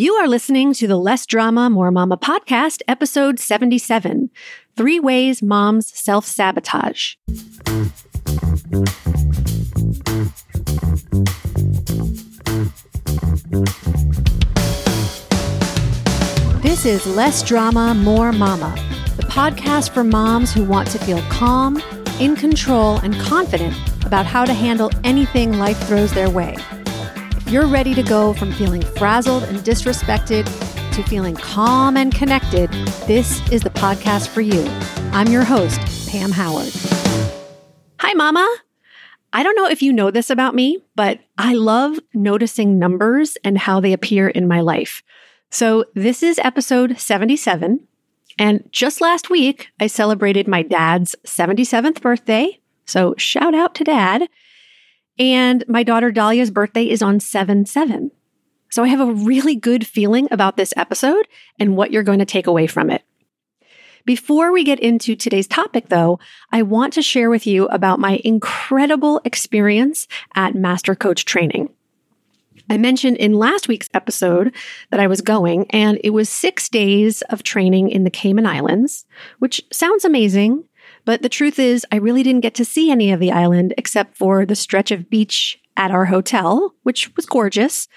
You are listening to the Less Drama, More Mama podcast, episode 77 Three Ways Moms Self Sabotage. This is Less Drama, More Mama, the podcast for moms who want to feel calm, in control, and confident about how to handle anything life throws their way you're ready to go from feeling frazzled and disrespected to feeling calm and connected, this is the podcast for you. I'm your host, Pam Howard. Hi, Mama. I don't know if you know this about me, but I love noticing numbers and how they appear in my life. So, this is episode 77. And just last week, I celebrated my dad's 77th birthday. So, shout out to dad. And my daughter Dahlia's birthday is on 7 7. So I have a really good feeling about this episode and what you're going to take away from it. Before we get into today's topic, though, I want to share with you about my incredible experience at Master Coach Training. I mentioned in last week's episode that I was going, and it was six days of training in the Cayman Islands, which sounds amazing. But the truth is, I really didn't get to see any of the island except for the stretch of beach at our hotel, which was gorgeous.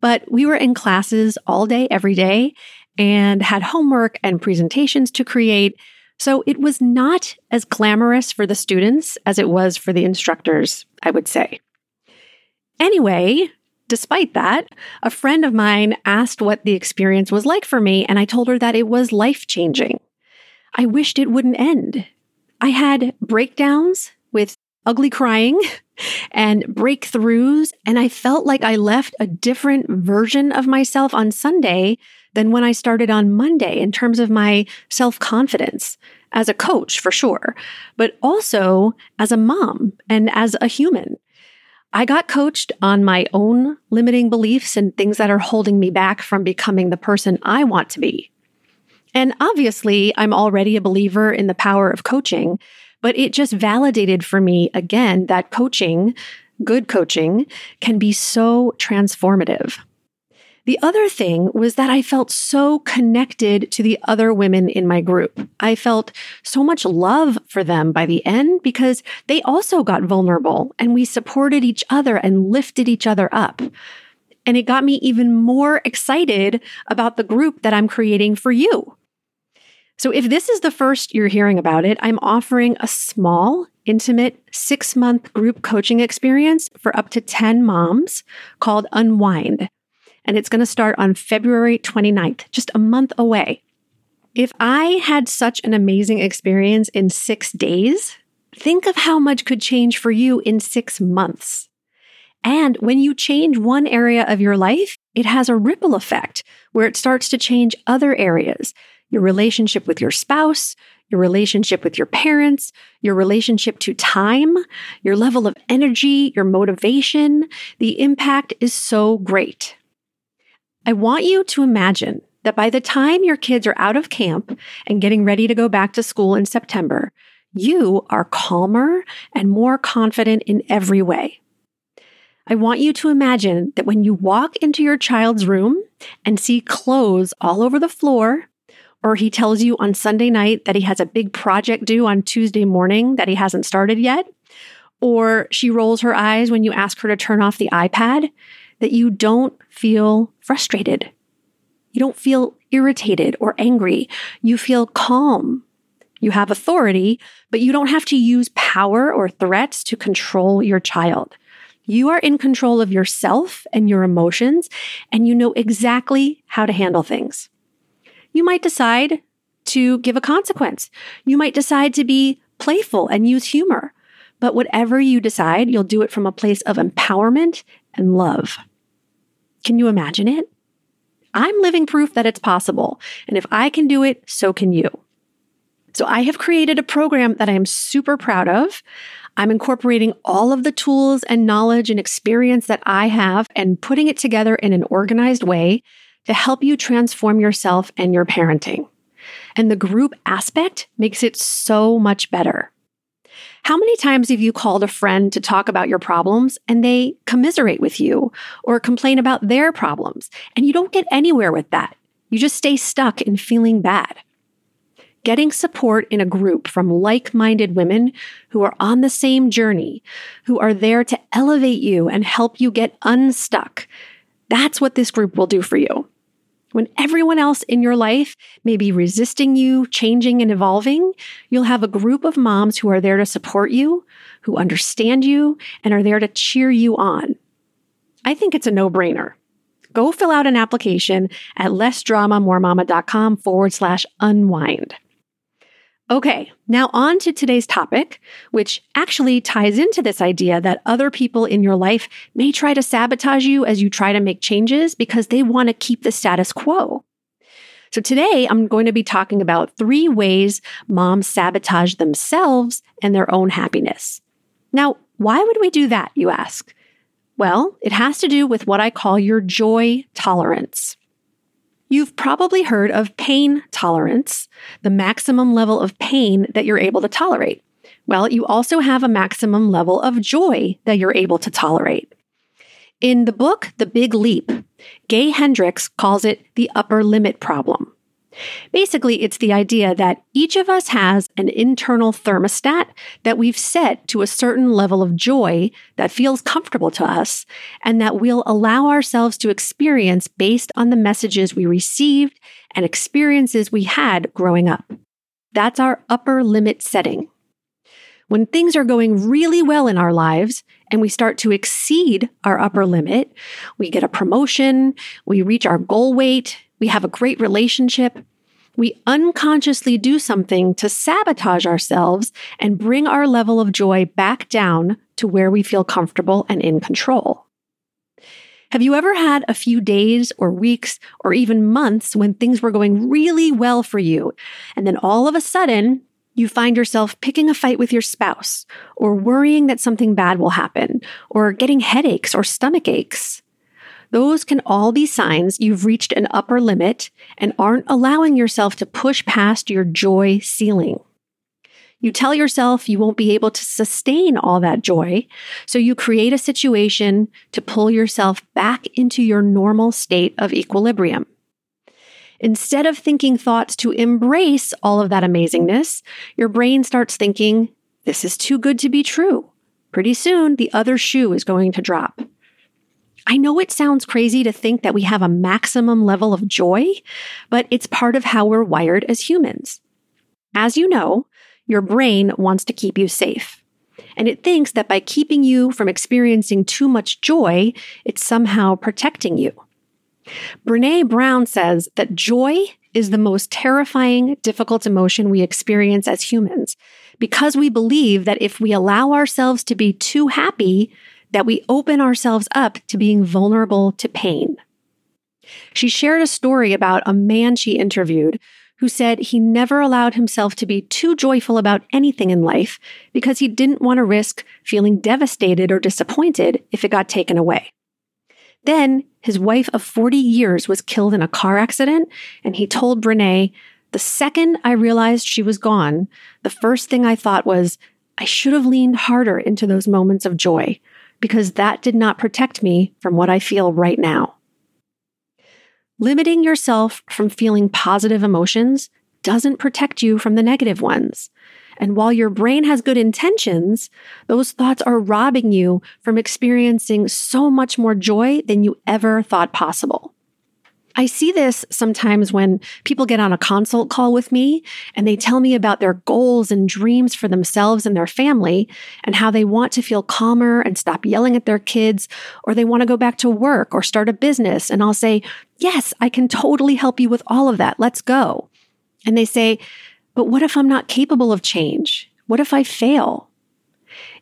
But we were in classes all day, every day, and had homework and presentations to create. So it was not as glamorous for the students as it was for the instructors, I would say. Anyway, despite that, a friend of mine asked what the experience was like for me, and I told her that it was life changing. I wished it wouldn't end. I had breakdowns with ugly crying and breakthroughs, and I felt like I left a different version of myself on Sunday than when I started on Monday in terms of my self confidence as a coach, for sure, but also as a mom and as a human. I got coached on my own limiting beliefs and things that are holding me back from becoming the person I want to be. And obviously, I'm already a believer in the power of coaching, but it just validated for me again that coaching, good coaching, can be so transformative. The other thing was that I felt so connected to the other women in my group. I felt so much love for them by the end because they also got vulnerable and we supported each other and lifted each other up. And it got me even more excited about the group that I'm creating for you. So if this is the first you're hearing about it, I'm offering a small, intimate six month group coaching experience for up to 10 moms called Unwind. And it's going to start on February 29th, just a month away. If I had such an amazing experience in six days, think of how much could change for you in six months. And when you change one area of your life, it has a ripple effect where it starts to change other areas your relationship with your spouse, your relationship with your parents, your relationship to time, your level of energy, your motivation. The impact is so great. I want you to imagine that by the time your kids are out of camp and getting ready to go back to school in September, you are calmer and more confident in every way. I want you to imagine that when you walk into your child's room and see clothes all over the floor or he tells you on Sunday night that he has a big project due on Tuesday morning that he hasn't started yet, or she rolls her eyes when you ask her to turn off the iPad, that you don't feel frustrated. You don't feel irritated or angry. You feel calm. You have authority, but you don't have to use power or threats to control your child. You are in control of yourself and your emotions, and you know exactly how to handle things. You might decide to give a consequence. You might decide to be playful and use humor. But whatever you decide, you'll do it from a place of empowerment and love. Can you imagine it? I'm living proof that it's possible. And if I can do it, so can you. So I have created a program that I am super proud of. I'm incorporating all of the tools and knowledge and experience that I have and putting it together in an organized way to help you transform yourself and your parenting. And the group aspect makes it so much better. How many times have you called a friend to talk about your problems and they commiserate with you or complain about their problems and you don't get anywhere with that? You just stay stuck in feeling bad. Getting support in a group from like minded women who are on the same journey, who are there to elevate you and help you get unstuck. That's what this group will do for you. When everyone else in your life may be resisting you, changing, and evolving, you'll have a group of moms who are there to support you, who understand you, and are there to cheer you on. I think it's a no brainer. Go fill out an application at lessdramamoremama.com forward slash unwind. Okay, now on to today's topic, which actually ties into this idea that other people in your life may try to sabotage you as you try to make changes because they want to keep the status quo. So today I'm going to be talking about three ways moms sabotage themselves and their own happiness. Now, why would we do that, you ask? Well, it has to do with what I call your joy tolerance. You've probably heard of pain tolerance, the maximum level of pain that you're able to tolerate. Well, you also have a maximum level of joy that you're able to tolerate. In the book, The Big Leap, Gay Hendricks calls it the upper limit problem. Basically, it's the idea that each of us has an internal thermostat that we've set to a certain level of joy that feels comfortable to us and that we'll allow ourselves to experience based on the messages we received and experiences we had growing up. That's our upper limit setting. When things are going really well in our lives and we start to exceed our upper limit, we get a promotion, we reach our goal weight, we have a great relationship, we unconsciously do something to sabotage ourselves and bring our level of joy back down to where we feel comfortable and in control. Have you ever had a few days or weeks or even months when things were going really well for you, and then all of a sudden, you find yourself picking a fight with your spouse, or worrying that something bad will happen, or getting headaches or stomach aches? Those can all be signs you've reached an upper limit and aren't allowing yourself to push past your joy ceiling. You tell yourself you won't be able to sustain all that joy, so you create a situation to pull yourself back into your normal state of equilibrium. Instead of thinking thoughts to embrace all of that amazingness, your brain starts thinking, this is too good to be true. Pretty soon, the other shoe is going to drop. I know it sounds crazy to think that we have a maximum level of joy, but it's part of how we're wired as humans. As you know, your brain wants to keep you safe. And it thinks that by keeping you from experiencing too much joy, it's somehow protecting you. Brene Brown says that joy is the most terrifying, difficult emotion we experience as humans because we believe that if we allow ourselves to be too happy, that we open ourselves up to being vulnerable to pain. She shared a story about a man she interviewed who said he never allowed himself to be too joyful about anything in life because he didn't want to risk feeling devastated or disappointed if it got taken away. Then his wife of 40 years was killed in a car accident, and he told Brene, The second I realized she was gone, the first thing I thought was, I should have leaned harder into those moments of joy because that did not protect me from what I feel right now. Limiting yourself from feeling positive emotions doesn't protect you from the negative ones. And while your brain has good intentions, those thoughts are robbing you from experiencing so much more joy than you ever thought possible. I see this sometimes when people get on a consult call with me and they tell me about their goals and dreams for themselves and their family and how they want to feel calmer and stop yelling at their kids, or they want to go back to work or start a business. And I'll say, Yes, I can totally help you with all of that. Let's go. And they say, But what if I'm not capable of change? What if I fail?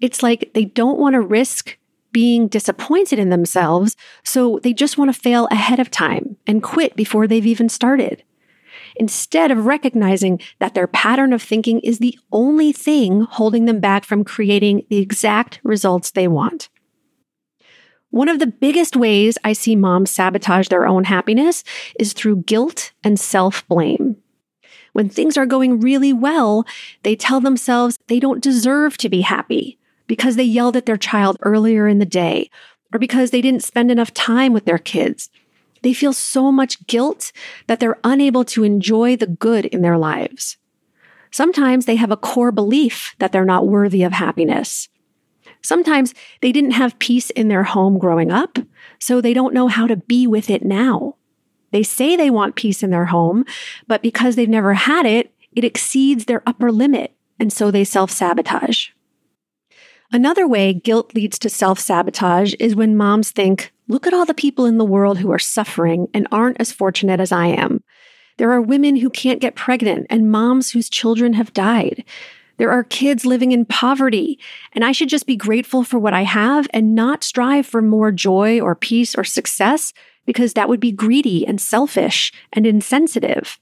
It's like they don't want to risk being disappointed in themselves, so they just want to fail ahead of time and quit before they've even started. Instead of recognizing that their pattern of thinking is the only thing holding them back from creating the exact results they want. One of the biggest ways I see moms sabotage their own happiness is through guilt and self blame. When things are going really well, they tell themselves they don't deserve to be happy because they yelled at their child earlier in the day or because they didn't spend enough time with their kids. They feel so much guilt that they're unable to enjoy the good in their lives. Sometimes they have a core belief that they're not worthy of happiness. Sometimes they didn't have peace in their home growing up, so they don't know how to be with it now. They say they want peace in their home, but because they've never had it, it exceeds their upper limit, and so they self sabotage. Another way guilt leads to self sabotage is when moms think, look at all the people in the world who are suffering and aren't as fortunate as I am. There are women who can't get pregnant and moms whose children have died. There are kids living in poverty, and I should just be grateful for what I have and not strive for more joy or peace or success because that would be greedy and selfish and insensitive.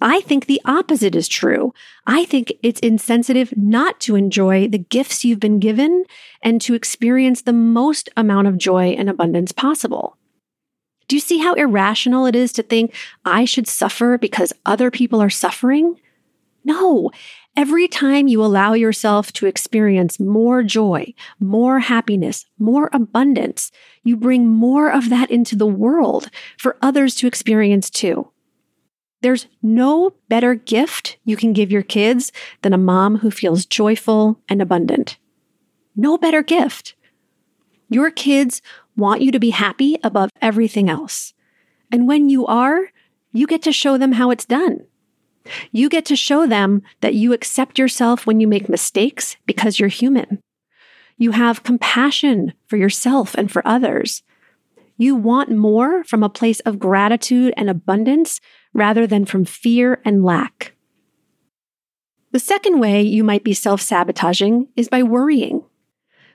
I think the opposite is true. I think it's insensitive not to enjoy the gifts you've been given and to experience the most amount of joy and abundance possible. Do you see how irrational it is to think I should suffer because other people are suffering? No. Every time you allow yourself to experience more joy, more happiness, more abundance, you bring more of that into the world for others to experience too. There's no better gift you can give your kids than a mom who feels joyful and abundant. No better gift. Your kids want you to be happy above everything else. And when you are, you get to show them how it's done. You get to show them that you accept yourself when you make mistakes because you're human. You have compassion for yourself and for others. You want more from a place of gratitude and abundance rather than from fear and lack. The second way you might be self sabotaging is by worrying.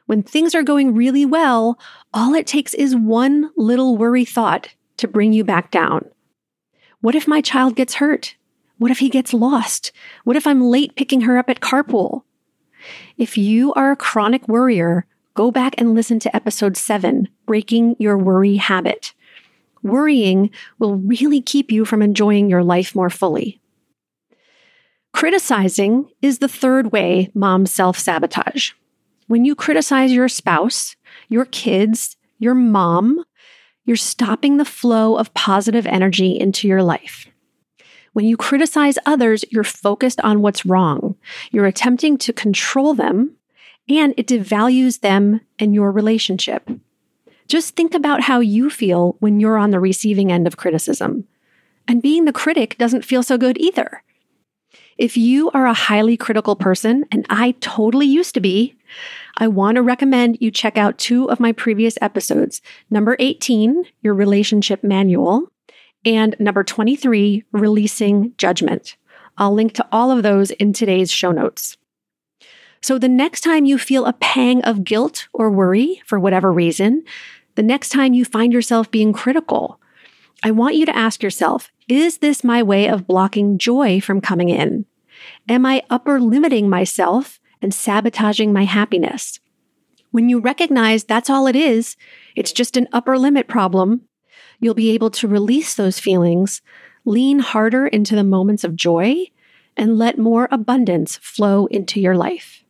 When things are going really well, all it takes is one little worry thought to bring you back down. What if my child gets hurt? What if he gets lost? What if I'm late picking her up at carpool? If you are a chronic worrier, go back and listen to episode seven, Breaking Your Worry Habit. Worrying will really keep you from enjoying your life more fully. Criticizing is the third way moms self sabotage. When you criticize your spouse, your kids, your mom, you're stopping the flow of positive energy into your life. When you criticize others, you're focused on what's wrong. You're attempting to control them, and it devalues them and your relationship. Just think about how you feel when you're on the receiving end of criticism. And being the critic doesn't feel so good either. If you are a highly critical person, and I totally used to be, I want to recommend you check out two of my previous episodes. Number 18, Your Relationship Manual, and number 23, Releasing Judgment. I'll link to all of those in today's show notes. So the next time you feel a pang of guilt or worry for whatever reason, the next time you find yourself being critical, I want you to ask yourself, is this my way of blocking joy from coming in? Am I upper limiting myself and sabotaging my happiness? When you recognize that's all it is, it's just an upper limit problem, you'll be able to release those feelings, lean harder into the moments of joy, and let more abundance flow into your life.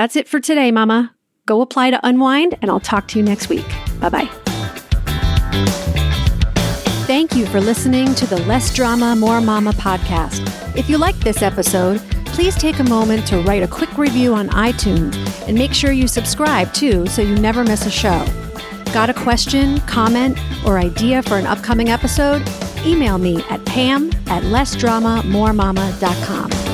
That's it for today, Mama. Go apply to unwind, and I'll talk to you next week. Bye bye. Thank you for listening to the Less Drama, More Mama podcast. If you liked this episode, please take a moment to write a quick review on iTunes and make sure you subscribe too so you never miss a show. Got a question, comment, or idea for an upcoming episode? Email me at pam at lessdramamoremama.com.